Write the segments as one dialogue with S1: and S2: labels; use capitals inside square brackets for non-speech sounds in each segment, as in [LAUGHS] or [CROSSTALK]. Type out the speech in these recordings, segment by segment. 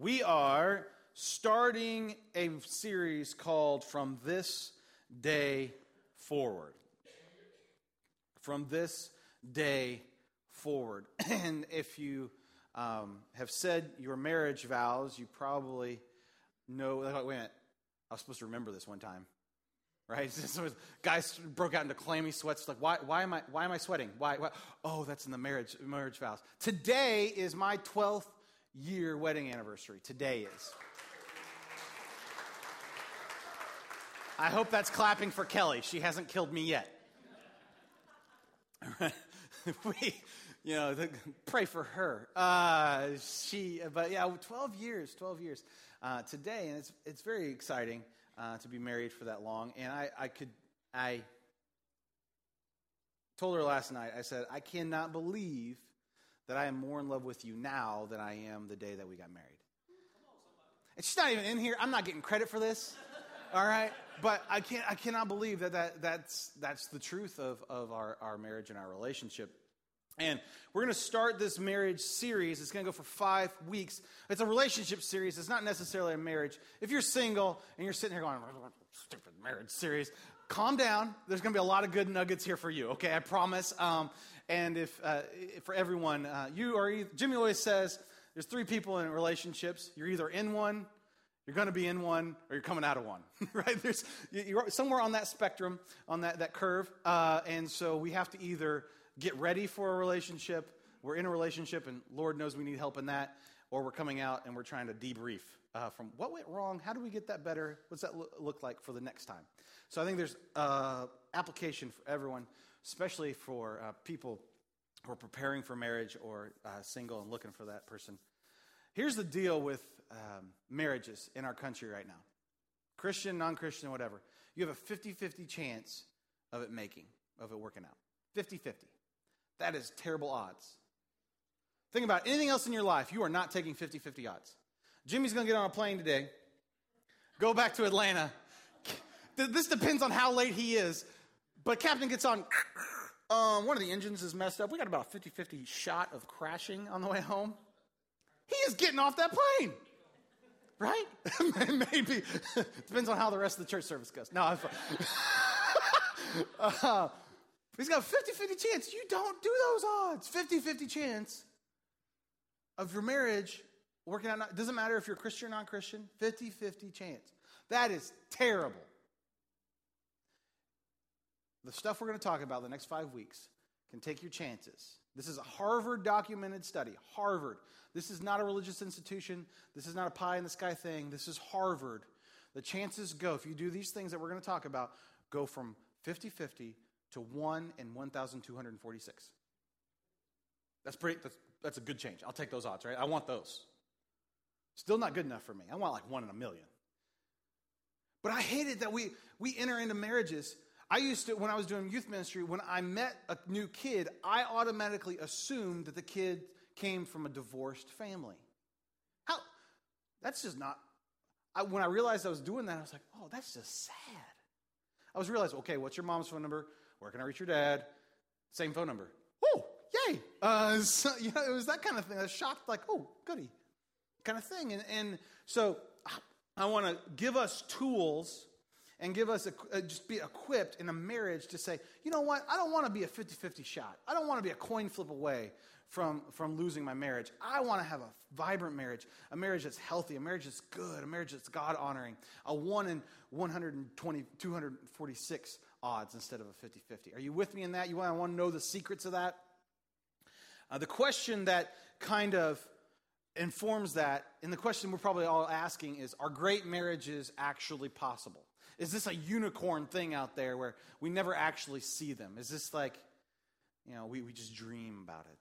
S1: We are starting a series called From This Day Forward. From this day forward. [CLEARS THROAT] And if you um, have said your marriage vows, you probably know. Wait a minute, I was supposed to remember this one time, right? [LAUGHS] So guys broke out into clammy sweats. Like, why, why am I? Why am I sweating? Why, why? Oh, that's in the marriage marriage vows. Today is my twelfth year wedding anniversary. Today is. I hope that's clapping for Kelly. She hasn't killed me yet. [LAUGHS] we, you know, the, pray for her. Uh, she, but yeah, 12 years, 12 years uh, today, and it's it's very exciting uh, to be married for that long. And I, I could, I told her last night. I said, I cannot believe that I am more in love with you now than I am the day that we got married. And she's not even in here. I'm not getting credit for this. [LAUGHS] All right? But I can't I cannot believe that, that that's that's the truth of, of our, our marriage and our relationship. And we're going to start this marriage series. It's going to go for five weeks. It's a relationship series. It's not necessarily a marriage. If you're single and you're sitting here going, [LAUGHS] stupid marriage series, calm down. There's going to be a lot of good nuggets here for you, okay? I promise. Um, and if, uh, for everyone, uh, you are, either, Jimmy always says there's three people in relationships. You're either in one, you're going to be in one, or you're coming out of one, [LAUGHS] right? There's, you're somewhere on that spectrum, on that, that curve. Uh, and so we have to either get ready for a relationship, we're in a relationship, and Lord knows we need help in that, or we're coming out and we're trying to debrief uh, from what went wrong, how do we get that better, what's that look like for the next time. So I think there's uh, application for everyone, especially for uh, people who are preparing for marriage or uh, single and looking for that person. Here's the deal with um, marriages in our country right now Christian, non Christian, whatever. You have a 50 50 chance of it making, of it working out. 50 50. That is terrible odds. Think about anything else in your life, you are not taking 50 50 odds. Jimmy's going to get on a plane today, go back to Atlanta. This depends on how late he is. But Captain gets on. Um, one of the engines is messed up. We got about a 50 50 shot of crashing on the way home. He is getting off that plane. Right? [LAUGHS] Maybe. Depends on how the rest of the church service goes. No, I'm [LAUGHS] uh, he's got a 50 50 chance. You don't do those odds. 50 50 chance of your marriage working out. Doesn't matter if you're Christian or non Christian, 50 50 chance. That is terrible. The stuff we're going to talk about the next five weeks can take your chances. This is a Harvard documented study. Harvard. This is not a religious institution. This is not a pie in the sky thing. This is Harvard. The chances go, if you do these things that we're going to talk about, go from 50 50 to 1 in 1,246. That's pretty, that's, that's a good change. I'll take those odds, right? I want those. Still not good enough for me. I want like 1 in a million. But I hate it that we, we enter into marriages I used to, when I was doing youth ministry, when I met a new kid, I automatically assumed that the kid came from a divorced family. How? That's just not. I, when I realized I was doing that, I was like, oh, that's just sad. I was realizing, okay, what's your mom's phone number? Where can I reach your dad? Same phone number. Oh, yay! Uh, [LAUGHS] so, you know, it was that kind of thing. I was shocked, like, oh, goody, kind of thing. And, and so I want to give us tools and give us a, uh, just be equipped in a marriage to say, you know what, I don't want to be a 50 50 shot. I don't want to be a coin flip away from, from losing my marriage. I want to have a vibrant marriage, a marriage that's healthy, a marriage that's good, a marriage that's God honoring, a 1 in 120, 246 odds instead of a 50 50. Are you with me in that? You want, want to know the secrets of that? Uh, the question that kind of informs that, and the question we're probably all asking is Are great marriages actually possible? Is this a unicorn thing out there where we never actually see them? Is this like, you know, we, we just dream about it?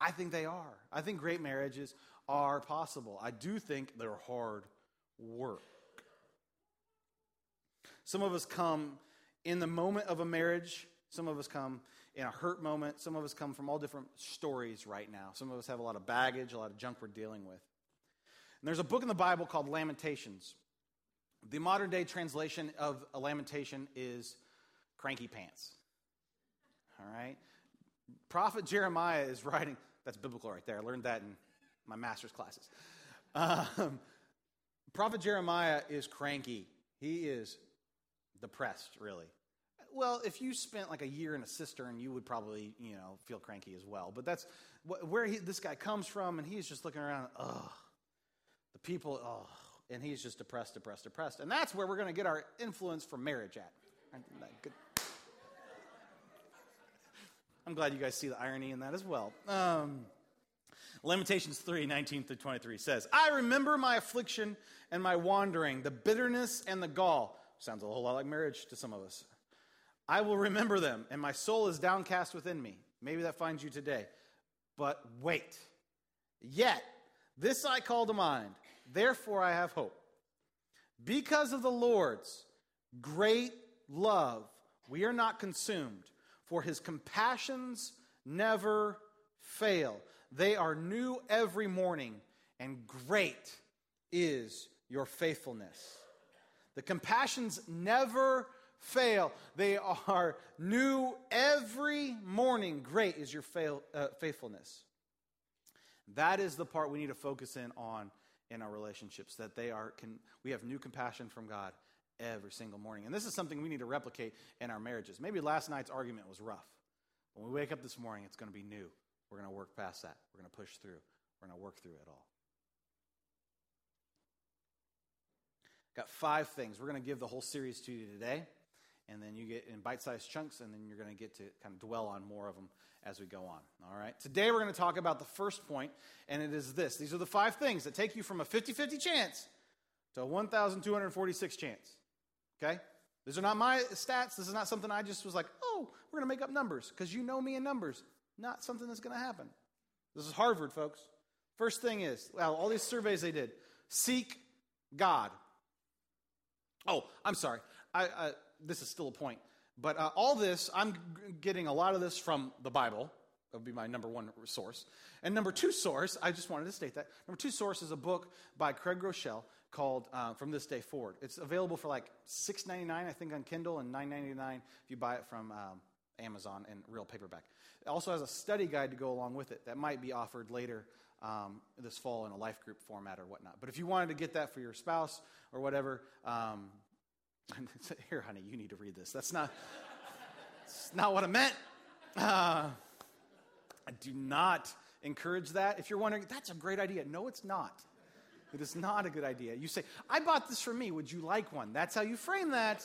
S1: I think they are. I think great marriages are possible. I do think they're hard work. Some of us come in the moment of a marriage, some of us come in a hurt moment, some of us come from all different stories right now. Some of us have a lot of baggage, a lot of junk we're dealing with. And there's a book in the Bible called Lamentations. The modern day translation of a lamentation is cranky pants. All right? Prophet Jeremiah is writing, that's biblical right there. I learned that in my master's classes. Um, Prophet Jeremiah is cranky. He is depressed, really. Well, if you spent like a year in a cistern, you would probably, you know, feel cranky as well. But that's where he, this guy comes from, and he's just looking around, ugh, the people, ugh, and he's just depressed, depressed, depressed. And that's where we're going to get our influence for marriage at. I'm glad you guys see the irony in that as well. Um, Lamentations 3 19 through 23 says, I remember my affliction and my wandering, the bitterness and the gall. Sounds a whole lot like marriage to some of us. I will remember them, and my soul is downcast within me. Maybe that finds you today. But wait. Yet, this I call to mind. Therefore, I have hope. Because of the Lord's great love, we are not consumed, for his compassions never fail. They are new every morning, and great is your faithfulness. The compassions never fail. They are new every morning. Great is your fail, uh, faithfulness. That is the part we need to focus in on in our relationships that they are can, we have new compassion from God every single morning. And this is something we need to replicate in our marriages. Maybe last night's argument was rough. When we wake up this morning, it's going to be new. We're going to work past that. We're going to push through. We're going to work through it all. Got five things. We're going to give the whole series to you today, and then you get in bite sized chunks, and then you're going to get to kind of dwell on more of them as we go on. All right? Today, we're going to talk about the first point, and it is this these are the five things that take you from a 50 50 chance to a 1,246 chance. Okay? These are not my stats. This is not something I just was like, oh, we're going to make up numbers because you know me in numbers. Not something that's going to happen. This is Harvard, folks. First thing is, well, all these surveys they did seek God. Oh, I'm sorry. I, I, this is still a point. But uh, all this, I'm g- getting a lot of this from the Bible. That would be my number one source. And number two source, I just wanted to state that. Number two source is a book by Craig Groeschel called uh, From This Day Forward. It's available for like $6.99, I think, on Kindle, and $9.99 if you buy it from um, Amazon in real paperback. It also has a study guide to go along with it that might be offered later um, this fall in a life group format or whatnot. But if you wanted to get that for your spouse or whatever, um, [LAUGHS] here, honey, you need to read this. That's not, that's not what I meant. Uh, I do not encourage that. If you're wondering, that's a great idea. No, it's not. It is not a good idea. You say, I bought this for me. Would you like one? That's how you frame that.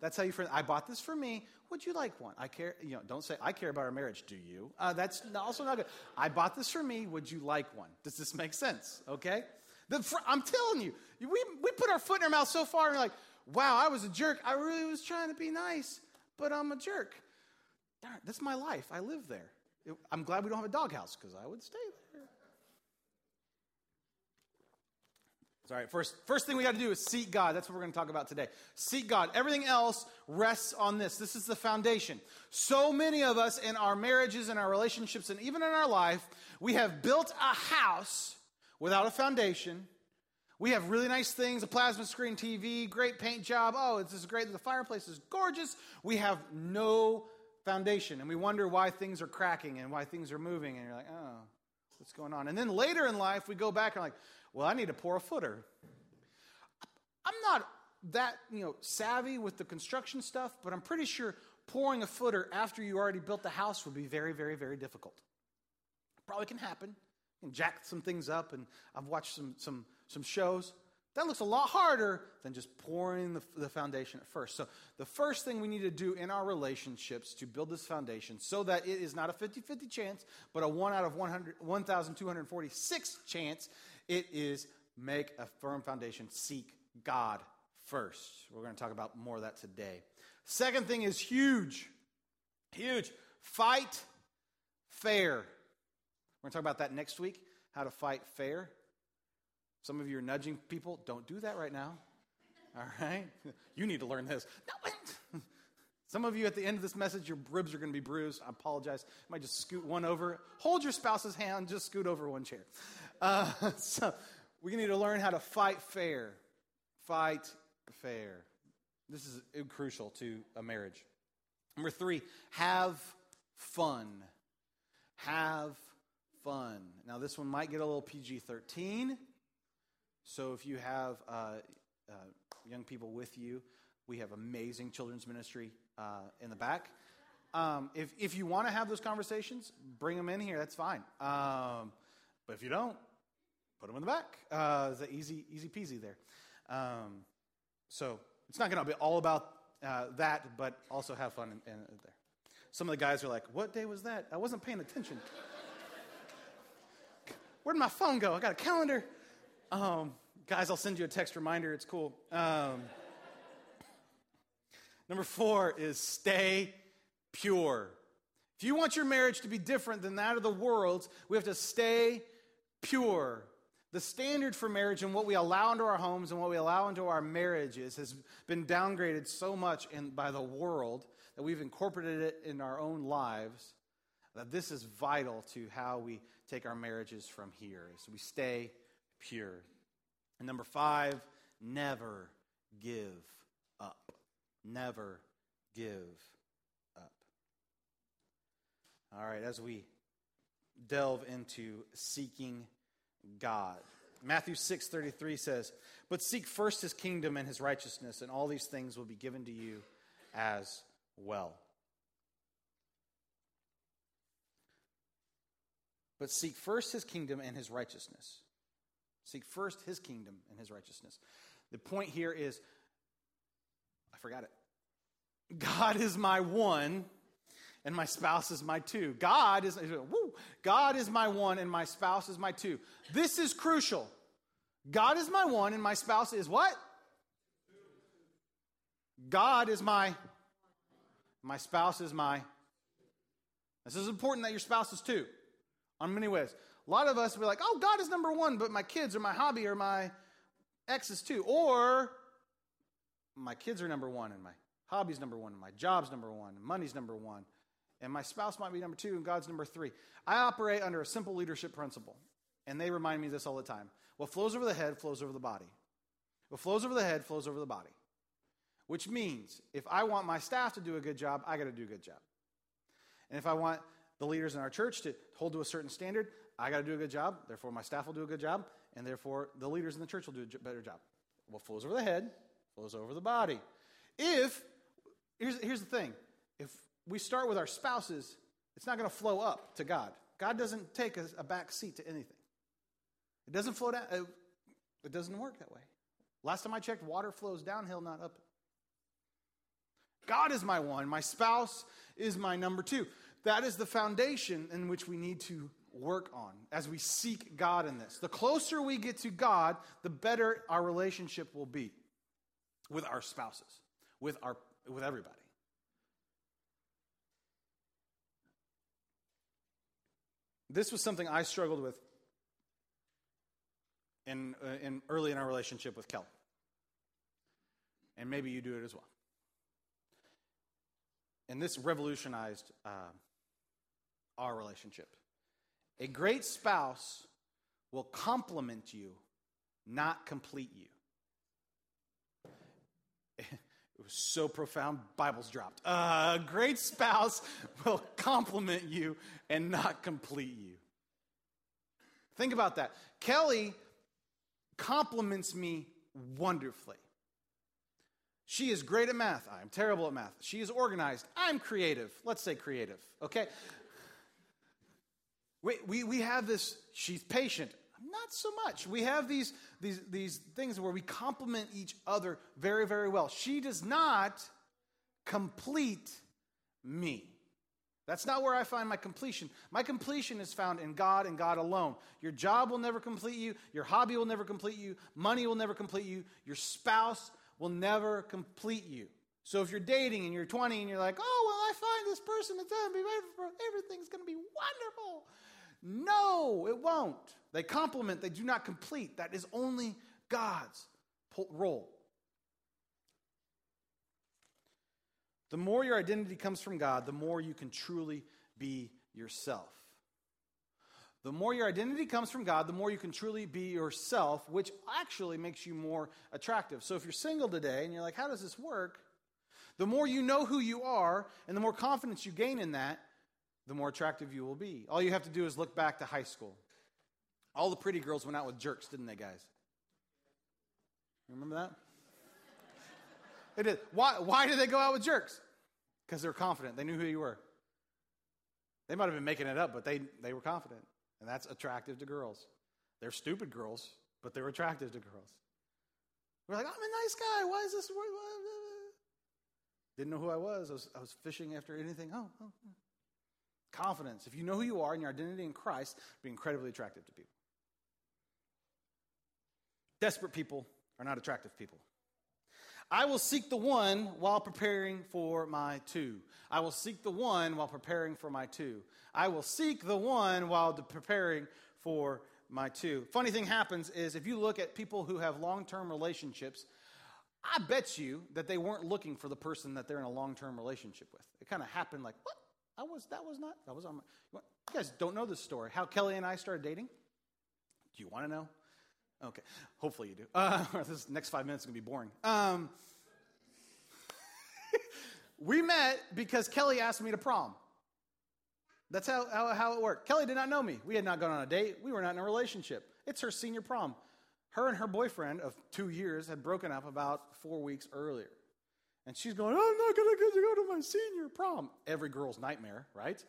S1: That's how you frame I bought this for me. Would you like one? I care, you know, don't say, I care about our marriage. Do you? Uh, that's also not good. I bought this for me. Would you like one? Does this make sense? Okay? The, I'm telling you, we, we put our foot in our mouth so far and we're like, wow, I was a jerk. I really was trying to be nice, but I'm a jerk. Darn, that's my life. I live there. I'm glad we don't have a doghouse because I would stay there. All right, first, first thing we got to do is seek God. That's what we're going to talk about today. Seek God. Everything else rests on this. This is the foundation. So many of us in our marriages and our relationships and even in our life, we have built a house without a foundation. We have really nice things, a plasma screen TV, great paint job. Oh, this is great. The fireplace is gorgeous. We have no foundation. And we wonder why things are cracking and why things are moving. And you're like, oh, what's going on? And then later in life, we go back and like, well, I need to pour a footer. I'm not that, you know, savvy with the construction stuff, but I'm pretty sure pouring a footer after you already built the house would be very, very, very difficult. Probably can happen. You can jack some things up, and I've watched some, some, some shows. That looks a lot harder than just pouring the, the, foundation at first. So, the first thing we need to do in our relationships to build this foundation so that it is not a 50 50 chance, but a 1 out of 1,246 chance it is make a firm foundation, seek God first. We're going to talk about more of that today. Second thing is huge. Huge. Fight fair. We're going to talk about that next week, how to fight fair. Some of you are nudging people. Don't do that right now. All right? [LAUGHS] You need to learn this. [LAUGHS] Some of you at the end of this message, your ribs are going to be bruised. I apologize. I might just scoot one over. Hold your spouse's hand, just scoot over one chair. Uh, [LAUGHS] so we need to learn how to fight fair. Fight fair. This is crucial to a marriage. Number three, have fun. Have fun. Now, this one might get a little PG 13. So if you have uh, uh, young people with you, we have amazing children's ministry uh, in the back. Um, if, if you want to have those conversations, bring them in here. That's fine. Um, but if you don't, put them in the back. Uh, it's easy, easy peasy there. Um, so it's not going to be all about uh, that, but also have fun in, in there. Some of the guys are like, "What day was that? I wasn't paying attention. Where'd my phone go? I got a calendar." Um, guys, I'll send you a text reminder. It's cool. Um, number four is stay pure. If you want your marriage to be different than that of the world's, we have to stay pure. The standard for marriage and what we allow into our homes and what we allow into our marriages has been downgraded so much in, by the world that we've incorporated it in our own lives that this is vital to how we take our marriages from here. So we stay pure. And number five, never give up. Never give up. All right, as we delve into seeking God. Matthew 6:33 says, "But seek first his kingdom and his righteousness, and all these things will be given to you as well." But seek first his kingdom and his righteousness. Seek first his kingdom and his righteousness. The point here is I forgot it. God is my one and my spouse is my two. God is woo, God is my one and my spouse is my two. This is crucial. God is my one and my spouse is what? God is my my spouse is my This is important that your spouse is two on many ways. A lot of us be like, oh, God is number one, but my kids or my hobby or my ex is two. Or my kids are number one and my hobby's number one and my job's number one and money's number one and my spouse might be number two and God's number three. I operate under a simple leadership principle, and they remind me of this all the time. What flows over the head flows over the body. What flows over the head flows over the body. Which means if I want my staff to do a good job, I got to do a good job. And if I want the leaders in our church to hold to a certain standard, I got to do a good job. Therefore, my staff will do a good job, and therefore, the leaders in the church will do a better job. What flows over the head flows over the body. If, here's, here's the thing if we start with our spouses, it's not going to flow up to God. God doesn't take a, a back seat to anything. It doesn't flow down. It, it doesn't work that way. Last time I checked, water flows downhill, not up. God is my one. My spouse is my number two. That is the foundation in which we need to work on as we seek God in this. The closer we get to God, the better our relationship will be with our spouses, with our with everybody. This was something I struggled with in, uh, in early in our relationship with Kelly. And maybe you do it as well. And this revolutionized uh, our relationship. A great spouse will complement you, not complete you. [LAUGHS] It was so profound, Bibles dropped. Uh, a great spouse [LAUGHS] will complement you and not complete you. Think about that. Kelly compliments me wonderfully. She is great at math. I'm terrible at math. She is organized. I'm creative. Let's say creative, okay? We, we, we have this, she's patient. Not so much. We have these, these, these things where we complement each other very, very well. She does not complete me. That's not where I find my completion. My completion is found in God and God alone. Your job will never complete you. Your hobby will never complete you. Money will never complete you. Your spouse will never complete you. So if you're dating and you're 20 and you're like, oh, well, I find this person be everything's going to be wonderful. No, it won't. They complement, they do not complete. That is only God's role. The more your identity comes from God, the more you can truly be yourself. The more your identity comes from God, the more you can truly be yourself, which actually makes you more attractive. So if you're single today and you're like, how does this work? The more you know who you are and the more confidence you gain in that, the more attractive you will be. All you have to do is look back to high school. All the pretty girls went out with jerks, didn't they, guys? Remember that? They did. Why, why did they go out with jerks? Because they were confident. They knew who you were. They might have been making it up, but they, they were confident. And that's attractive to girls. They're stupid girls, but they're attractive to girls. We're like, I'm a nice guy. Why is this? Didn't know who I was. I was, I was fishing after anything. Oh, oh, oh. Confidence. If you know who you are and your identity in Christ, be incredibly attractive to people. Desperate people are not attractive people. I will seek the one while preparing for my two. I will seek the one while preparing for my two. I will seek the one while preparing for my two. Funny thing happens is if you look at people who have long term relationships, I bet you that they weren't looking for the person that they're in a long term relationship with. It kind of happened like, what? I was, that was not, that was on my, you guys don't know this story. How Kelly and I started dating? Do you want to know? Okay, hopefully you do. [LAUGHS] Uh, this next five minutes is going to be boring. Um, [LAUGHS] we met because Kelly asked me to prom. That's how, how, how, it worked. Kelly did not know me. We had not gone on a date. We were not in a relationship. It's her senior prom. Her and her boyfriend of two years had broken up about four weeks earlier. And she's going, I'm not going to get to go to my senior prom. Every girl's nightmare, right?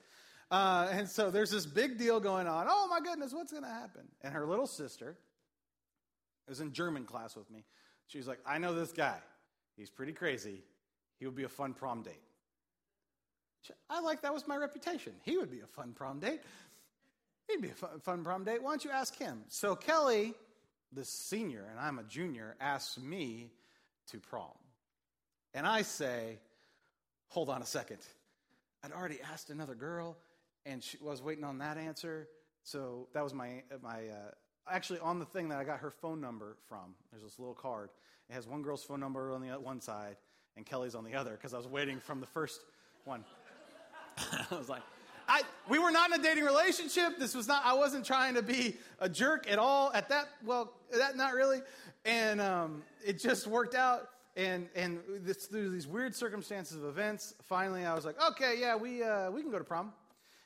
S1: Uh, and so there's this big deal going on. Oh my goodness, what's going to happen? And her little sister was in German class with me. She's like, I know this guy. He's pretty crazy. He would be a fun prom date. I like that was my reputation. He would be a fun prom date. He'd be a fun, fun prom date. Why don't you ask him? So Kelly, the senior, and I'm a junior, asks me to prom. And I say, hold on a second. I'd already asked another girl, and she was waiting on that answer. So that was my, my uh, actually on the thing that I got her phone number from. There's this little card. It has one girl's phone number on the one side and Kelly's on the other because I was waiting from the first one. [LAUGHS] I was like, I, we were not in a dating relationship. This was not, I wasn't trying to be a jerk at all at that, well, that not really. And um, it just worked out. And, and this, through these weird circumstances of events, finally I was like, okay, yeah, we, uh, we can go to prom.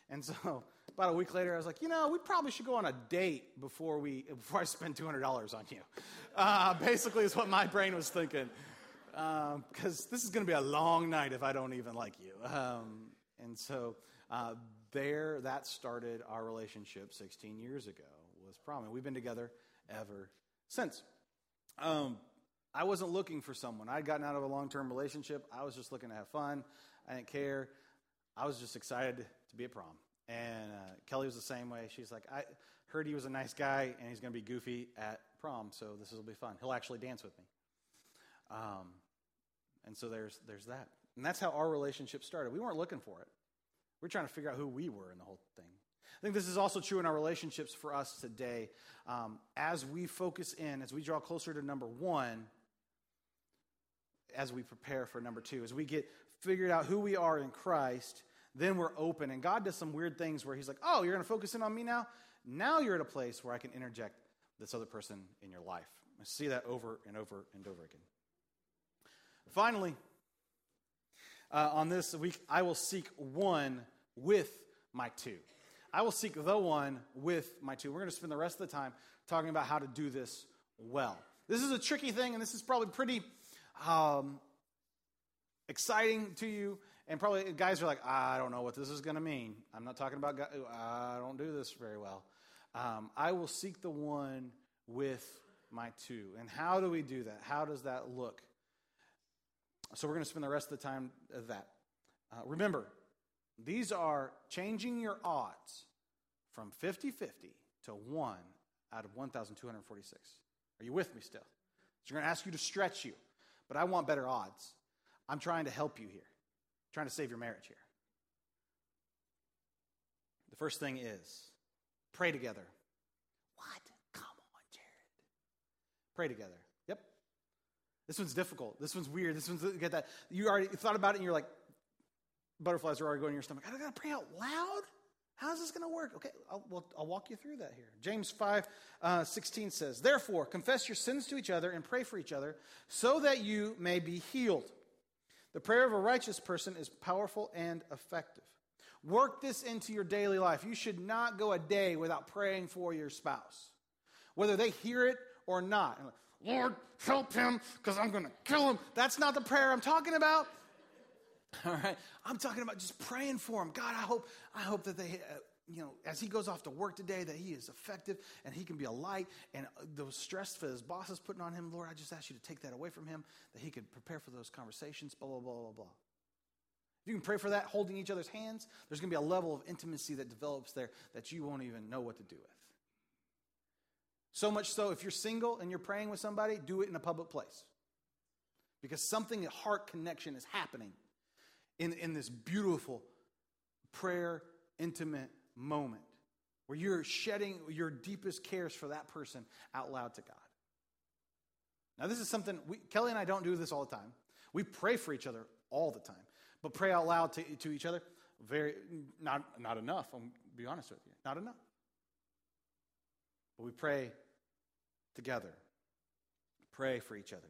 S1: And so [LAUGHS] about a week later, I was like, you know, we probably should go on a date before, we, before I spend $200 on you. [LAUGHS] Uh, basically, is what my brain was thinking. Because um, this is going to be a long night if I don't even like you. Um, and so uh, there, that started our relationship 16 years ago, was prom. And we've been together ever since. Um, I wasn't looking for someone. I'd gotten out of a long term relationship. I was just looking to have fun. I didn't care. I was just excited to be at prom. And uh, Kelly was the same way. She's like, I heard he was a nice guy and he's going to be goofy at prom, so this will be fun. He'll actually dance with me. Um, and so there's, there's that. And that's how our relationship started. We weren't looking for it. We we're trying to figure out who we were in the whole thing. I think this is also true in our relationships for us today. Um, as we focus in, as we draw closer to number one, as we prepare for number two, as we get figured out who we are in Christ, then we're open. And God does some weird things where He's like, oh, you're going to focus in on me now? Now you're at a place where I can interject this other person in your life. I see that over and over and over again. Finally, uh, on this week, I will seek one with my two. I will seek the one with my two. We're going to spend the rest of the time talking about how to do this well. This is a tricky thing, and this is probably pretty um, exciting to you. And probably guys are like, I don't know what this is going to mean. I'm not talking about, I don't do this very well. Um, I will seek the one with my two. And how do we do that? How does that look? So we're going to spend the rest of the time of that. Uh, remember, these are changing your odds from 50 50 to 1 out of 1,246. Are you with me still? So you're going to ask you to stretch you, but I want better odds. I'm trying to help you here trying to save your marriage here. The first thing is pray together. What? Come on, Jared. Pray together. Yep. This one's difficult. This one's weird. This one's get that. You already thought about it and you're like, butterflies are already going in your stomach. I gotta pray out loud? How's this going to work? Okay, I'll, I'll walk you through that here. James 5 uh, 16 says, Therefore, confess your sins to each other and pray for each other so that you may be healed. The prayer of a righteous person is powerful and effective. Work this into your daily life. You should not go a day without praying for your spouse, whether they hear it or not. Lord, help him because I'm going to kill him. That's not the prayer I'm talking about. [LAUGHS] All right. I'm talking about just praying for him. God, I hope, I hope that they, uh, you know, as he goes off to work today, that he is effective and he can be a light. And uh, the stress that his boss is putting on him, Lord, I just ask you to take that away from him, that he could prepare for those conversations, blah, blah, blah, blah, blah. If you can pray for that, holding each other's hands, there's going to be a level of intimacy that develops there that you won't even know what to do with. So much so, if you're single and you're praying with somebody, do it in a public place. Because something, a heart connection is happening in, in this beautiful prayer, intimate moment where you're shedding your deepest cares for that person out loud to God. Now, this is something we, Kelly and I don't do this all the time. We pray for each other all the time, but pray out loud to, to each other, very not, not enough. I'm be honest with you, not enough. But we pray together, pray for each other.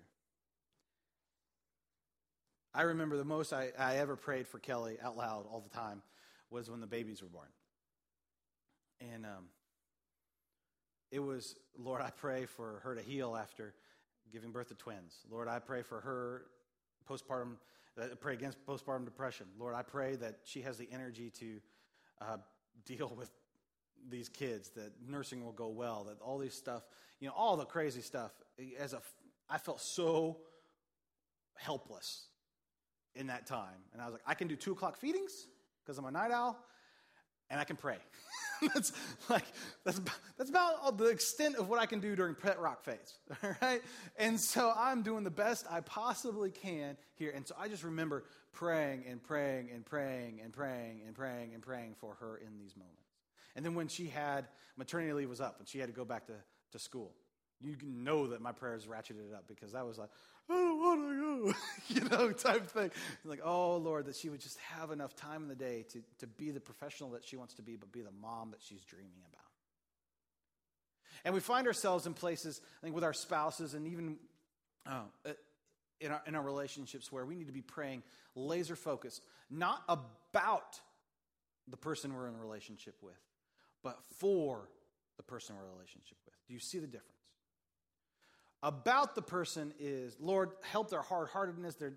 S1: I remember the most I, I ever prayed for Kelly out loud all the time was when the babies were born. And um, it was, Lord, I pray for her to heal after giving birth to twins. Lord, I pray for her postpartum, I pray against postpartum depression. Lord, I pray that she has the energy to uh, deal with these kids, that nursing will go well, that all these stuff, you know, all the crazy stuff. As a, I felt so helpless in that time. And I was like, I can do two o'clock feedings because I'm a night owl, and I can pray. [LAUGHS] that's like that's that's about the extent of what I can do during pet rock phase. All [LAUGHS] right, and so I'm doing the best I possibly can here. And so I just remember praying and praying and praying and praying and praying and praying for her in these moments. And then when she had maternity leave was up and she had to go back to, to school, you know that my prayers ratcheted up because I was like, I don't want to go, you know, type thing. Like, oh Lord, that she would just have enough time in the day to, to be the professional that she wants to be, but be the mom that she's dreaming about. And we find ourselves in places, I think, with our spouses and even uh, in, our, in our relationships where we need to be praying laser focused, not about the person we're in a relationship with, but for the person we're in a relationship with. Do you see the difference? About the person is, Lord, help their hard heartedness, and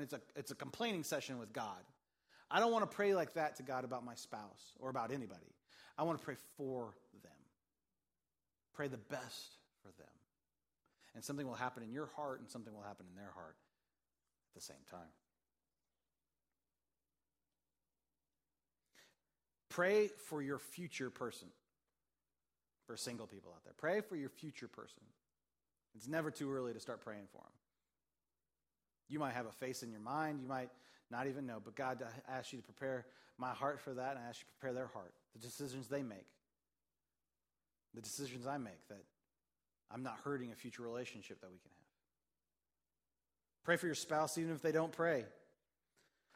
S1: it's a, it's a complaining session with God. I don't want to pray like that to God about my spouse or about anybody. I want to pray for them. Pray the best for them. And something will happen in your heart and something will happen in their heart at the same time. Pray for your future person for single people out there. Pray for your future person. It's never too early to start praying for them. You might have a face in your mind, you might not even know, but God asks you to prepare my heart for that, and I ask you to prepare their heart, the decisions they make, the decisions I make, that I'm not hurting a future relationship that we can have. Pray for your spouse even if they don't pray.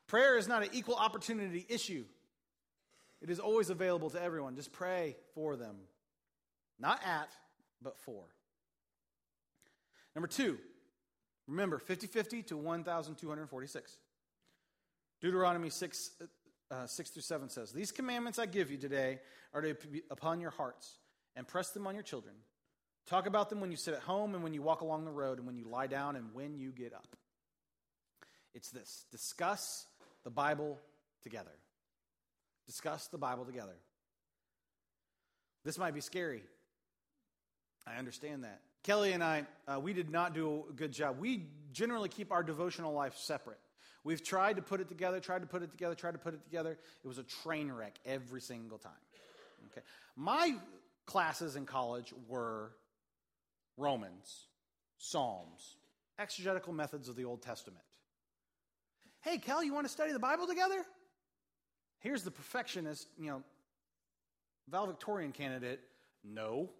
S1: Prayer is not an equal opportunity issue. It is always available to everyone. Just pray for them. Not at, but for. Number two, remember 50 50 to 1,246. Deuteronomy 6, uh, 6 through 7 says, These commandments I give you today are to be upon your hearts, and press them on your children. Talk about them when you sit at home, and when you walk along the road, and when you lie down, and when you get up. It's this discuss the Bible together. Discuss the Bible together. This might be scary I understand that. Kelly and I, uh, we did not do a good job. We generally keep our devotional life separate. We've tried to put it together, tried to put it together, tried to put it together. It was a train wreck every single time. Okay. My classes in college were Romans, Psalms, exegetical methods of the Old Testament. Hey, Kel, you want to study the Bible together? Here's the perfectionist, you know, valedictorian candidate. No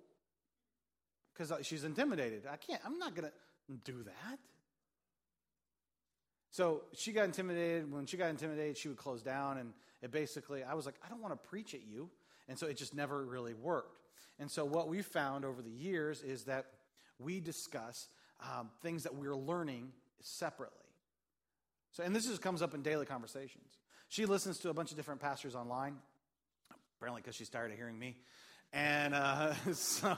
S1: because she's intimidated. I can't, I'm not going to do that. So she got intimidated. When she got intimidated, she would close down. And it basically, I was like, I don't want to preach at you. And so it just never really worked. And so what we found over the years is that we discuss um, things that we're learning separately. So, and this just comes up in daily conversations. She listens to a bunch of different pastors online, apparently because she's tired of hearing me. And uh, [LAUGHS] so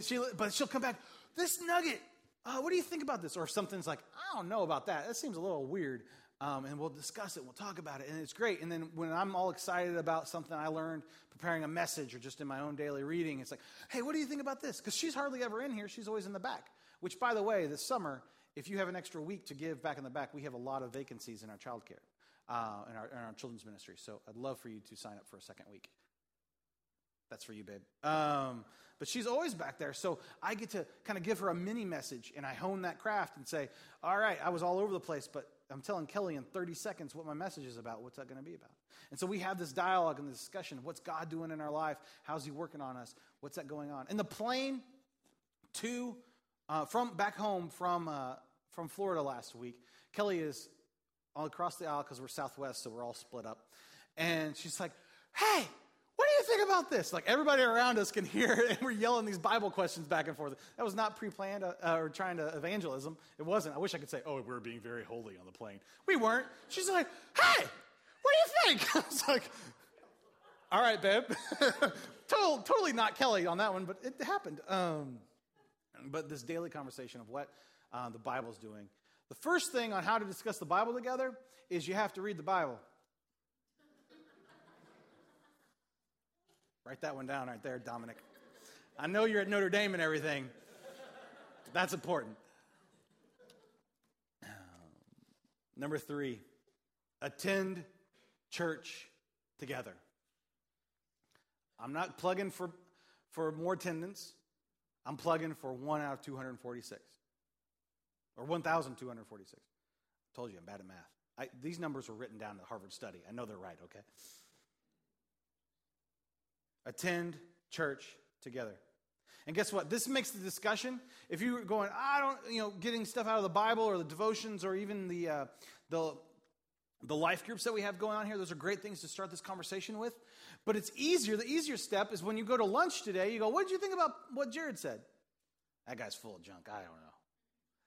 S1: she, but she'll come back, this nugget, uh, what do you think about this? Or something's like, I don't know about that. That seems a little weird. Um, and we'll discuss it. We'll talk about it. And it's great. And then when I'm all excited about something I learned preparing a message or just in my own daily reading, it's like, hey, what do you think about this? Because she's hardly ever in here. She's always in the back. Which, by the way, this summer, if you have an extra week to give back in the back, we have a lot of vacancies in our childcare, uh, in, our, in our children's ministry. So I'd love for you to sign up for a second week. That's for you, babe. Um, but she's always back there. So I get to kind of give her a mini message and I hone that craft and say, all right, I was all over the place, but I'm telling Kelly in 30 seconds what my message is about. What's that going to be about? And so we have this dialogue and this discussion what's God doing in our life? How's He working on us? What's that going on? In the plane to, uh, from back home from, uh, from Florida last week, Kelly is all across the aisle because we're Southwest, so we're all split up. And she's like, hey, what do you think about this? Like everybody around us can hear it, [LAUGHS] and we're yelling these Bible questions back and forth. That was not pre planned uh, or trying to evangelism. It wasn't. I wish I could say, oh, we are being very holy on the plane. We weren't. She's like, hey, what do you think? [LAUGHS] I was like, all right, babe. [LAUGHS] Total, totally not Kelly on that one, but it happened. Um, but this daily conversation of what uh, the Bible's doing. The first thing on how to discuss the Bible together is you have to read the Bible. Write that one down right there, Dominic. I know you're at Notre Dame and everything. That's important. Um, number three, attend church together. I'm not plugging for, for more attendance. I'm plugging for one out of 246 or 1,246. I told you I'm bad at math. I, these numbers were written down in the Harvard study. I know they're right, okay? Attend church together. And guess what? This makes the discussion. If you're going, I don't, you know, getting stuff out of the Bible or the devotions or even the uh, the the life groups that we have going on here, those are great things to start this conversation with. But it's easier. The easier step is when you go to lunch today. You go, what did you think about what Jared said? That guy's full of junk. I don't know.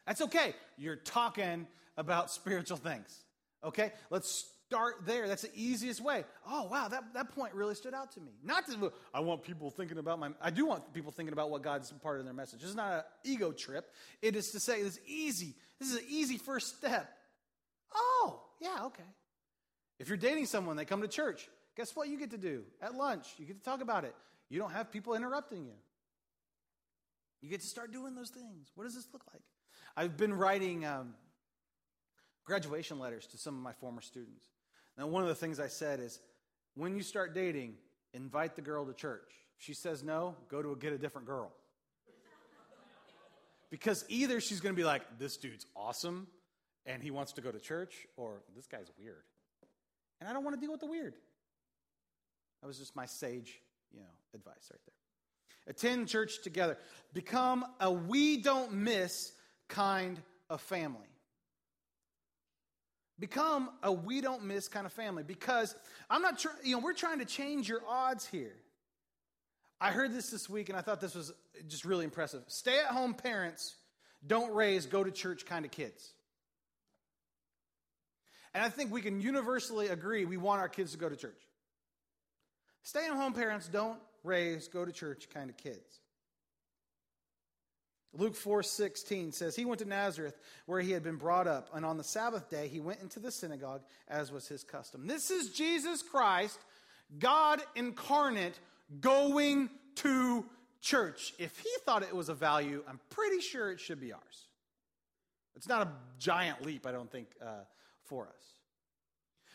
S1: That's okay. You're talking about [LAUGHS] spiritual things. Okay, let's start there. That's the easiest way. Oh, wow, that, that point really stood out to me. Not to, I want people thinking about my, I do want people thinking about what God's part of their message. This is not an ego trip. It is to say, it's easy. This is an easy first step. Oh, yeah, okay. If you're dating someone, they come to church. Guess what you get to do? At lunch, you get to talk about it. You don't have people interrupting you. You get to start doing those things. What does this look like? I've been writing um, graduation letters to some of my former students. Now, one of the things I said is when you start dating, invite the girl to church. If she says no, go to a, get a different girl. because either she's going to be like, this dude's awesome and he wants to go to church, or this guy's weird. And I don't want to deal with the weird. That was just my sage, you know, advice right there. Attend church together. Become a we don't miss kind of family. Become a we don't miss kind of family because I'm not you know, we're trying to change your odds here. I heard this this week and I thought this was just really impressive. Stay at home parents don't raise go to church kind of kids. And I think we can universally agree we want our kids to go to church. Stay at home parents don't raise go to church kind of kids. Luke 4:16 says he went to Nazareth where he had been brought up and on the Sabbath day he went into the synagogue as was his custom. This is Jesus Christ, God incarnate going to church. If he thought it was a value, I'm pretty sure it should be ours. It's not a giant leap, I don't think, uh, for us.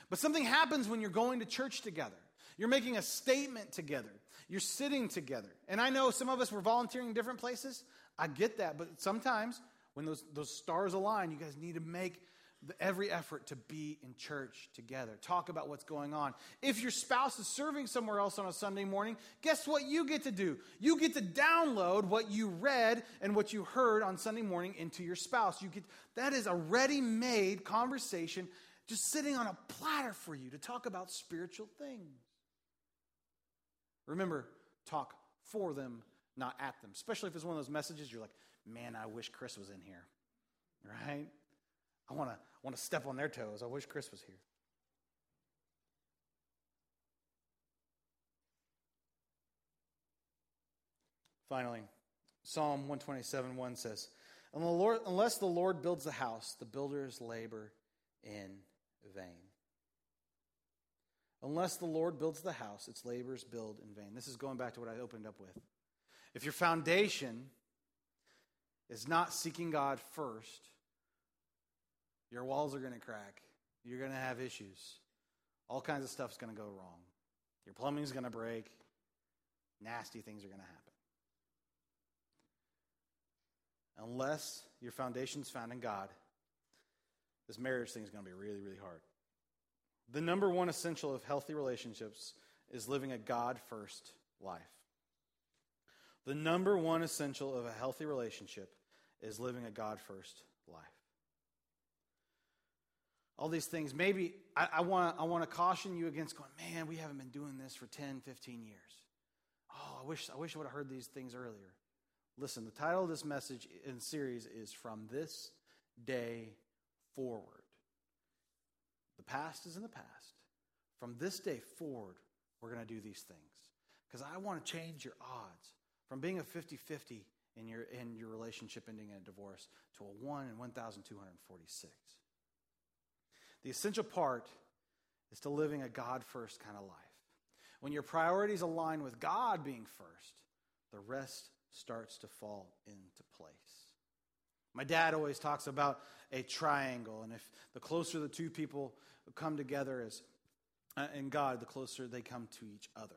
S1: But something happens when you're going to church together. You're making a statement together. You're sitting together. And I know some of us were volunteering in different places. I get that, but sometimes when those, those stars align, you guys need to make the, every effort to be in church together. Talk about what's going on. If your spouse is serving somewhere else on a Sunday morning, guess what you get to do? You get to download what you read and what you heard on Sunday morning into your spouse. You get that is a ready-made conversation just sitting on a platter for you to talk about spiritual things. Remember, talk for them not at them. Especially if it's one of those messages you're like, man, I wish Chris was in here. Right? I want to want to step on their toes. I wish Chris was here. Finally, Psalm 127 1 says, Unless the Lord builds the house, the builders labor in vain. Unless the Lord builds the house, its labors build in vain. This is going back to what I opened up with. If your foundation is not seeking God first, your walls are going to crack. You're going to have issues. All kinds of stuff's going to go wrong. Your plumbing's going to break. Nasty things are going to happen. Unless your foundation's found in God, this marriage thing is going to be really, really hard. The number one essential of healthy relationships is living a God first life. The number one essential of a healthy relationship is living a God first life. All these things, maybe I, I want to caution you against going, man, we haven't been doing this for 10, 15 years. Oh, I wish I wish I would have heard these things earlier. Listen, the title of this message and series is From This Day Forward. The past is in the past. From this day forward, we're going to do these things. Because I want to change your odds from being a 50 50 in your, in your relationship ending in a divorce to a 1 in 1,246. The essential part is to living a God first kind of life. When your priorities align with God being first, the rest starts to fall into place. My dad always talks about a triangle, and if the closer the two people come together as uh, in God, the closer they come to each other.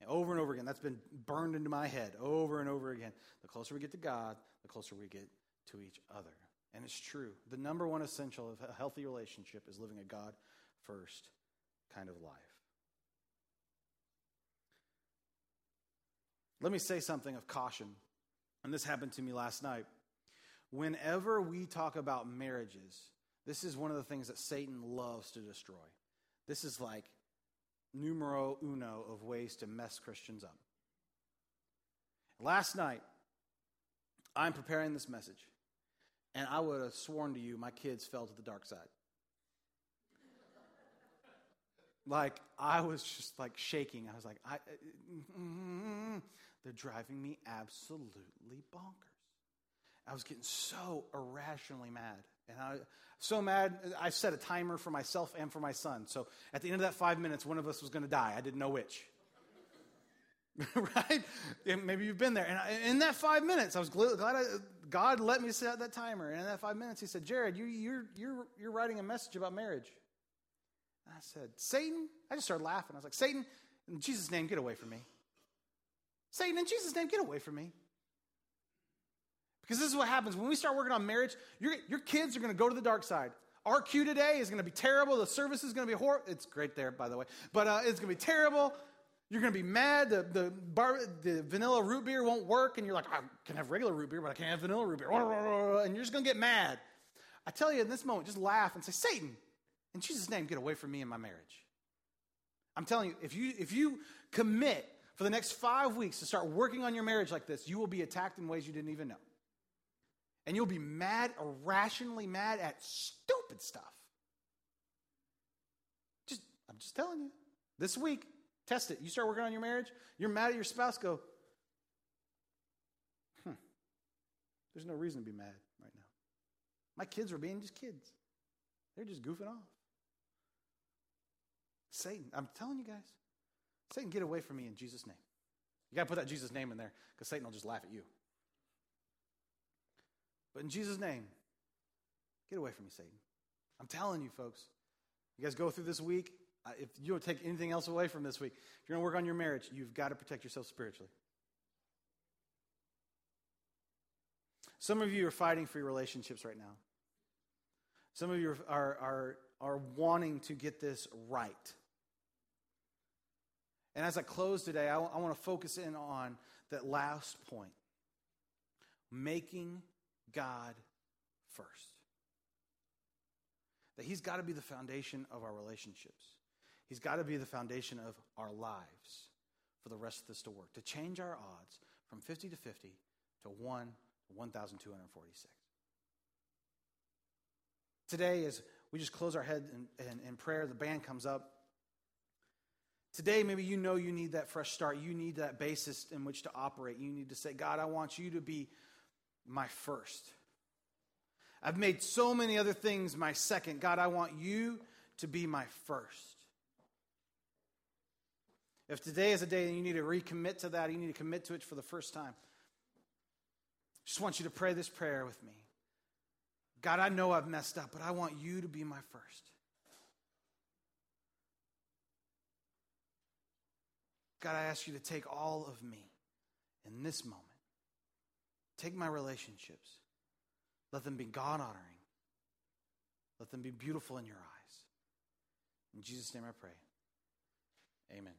S1: And over and over again, that's been burned into my head over and over again. The closer we get to God, the closer we get to each other. And it's true. The number one essential of a healthy relationship is living a God first kind of life. Let me say something of caution, and this happened to me last night. Whenever we talk about marriages, this is one of the things that Satan loves to destroy. This is like numero uno of ways to mess Christians up. Last night, I'm preparing this message, and I would have sworn to you my kids fell to the dark side. like, I was just like shaking. I was like, I, mm, they're driving me absolutely bonkers. I was getting so irrationally mad. And I so mad, I set a timer for myself and for my son. So at the end of that five minutes, one of us was going to die. I didn't know which. [LAUGHS] right? Maybe you've been there. And in that five minutes, I was glad I, God let me set that timer. And in that five minutes, He said, Jared, you, you're, you're, you're writing a message about marriage. And I said, Satan? I just started laughing. I was like, Satan, in Jesus' name, get away from me. Satan, in Jesus' name, get away from me. Because this is what happens when we start working on marriage, your, your kids are going to go to the dark side. Our cue today is going to be terrible. The service is going to be horrible. It's great there, by the way, but uh, it's going to be terrible. You're going to be mad. The, the, bar, the vanilla root beer won't work, and you're like, I can have regular root beer, but I can't have vanilla root beer. And you're just going to get mad. I tell you in this moment, just laugh and say, Satan, in Jesus' name, get away from me and my marriage. I'm telling you, if you, if you commit for the next five weeks to start working on your marriage like this, you will be attacked in ways you didn't even know. And you'll be mad, irrationally mad at stupid stuff. Just, I'm just telling you. This week, test it. You start working on your marriage, you're mad at your spouse, go, hmm, there's no reason to be mad right now. My kids are being just kids, they're just goofing off. Satan, I'm telling you guys, Satan, get away from me in Jesus' name. You got to put that Jesus name in there because Satan will just laugh at you. But in Jesus' name, get away from me, Satan. I'm telling you, folks. You guys go through this week. If you don't take anything else away from this week, if you're going to work on your marriage, you've got to protect yourself spiritually. Some of you are fighting for your relationships right now. Some of you are, are, are wanting to get this right. And as I close today, I, I want to focus in on that last point making God first. That He's got to be the foundation of our relationships, He's got to be the foundation of our lives for the rest of this to work, to change our odds from 50 to 50 to 1 to 1,246. Today, as we just close our head in, in, in prayer, the band comes up. Today, maybe you know you need that fresh start. You need that basis in which to operate. You need to say, God, I want you to be my first. I've made so many other things my second. God, I want you to be my first. If today is a day and you need to recommit to that, you need to commit to it for the first time. Just want you to pray this prayer with me. God, I know I've messed up, but I want you to be my first. God, I ask you to take all of me in this moment. Take my relationships. Let them be God honoring. Let them be beautiful in your eyes. In Jesus' name I pray. Amen.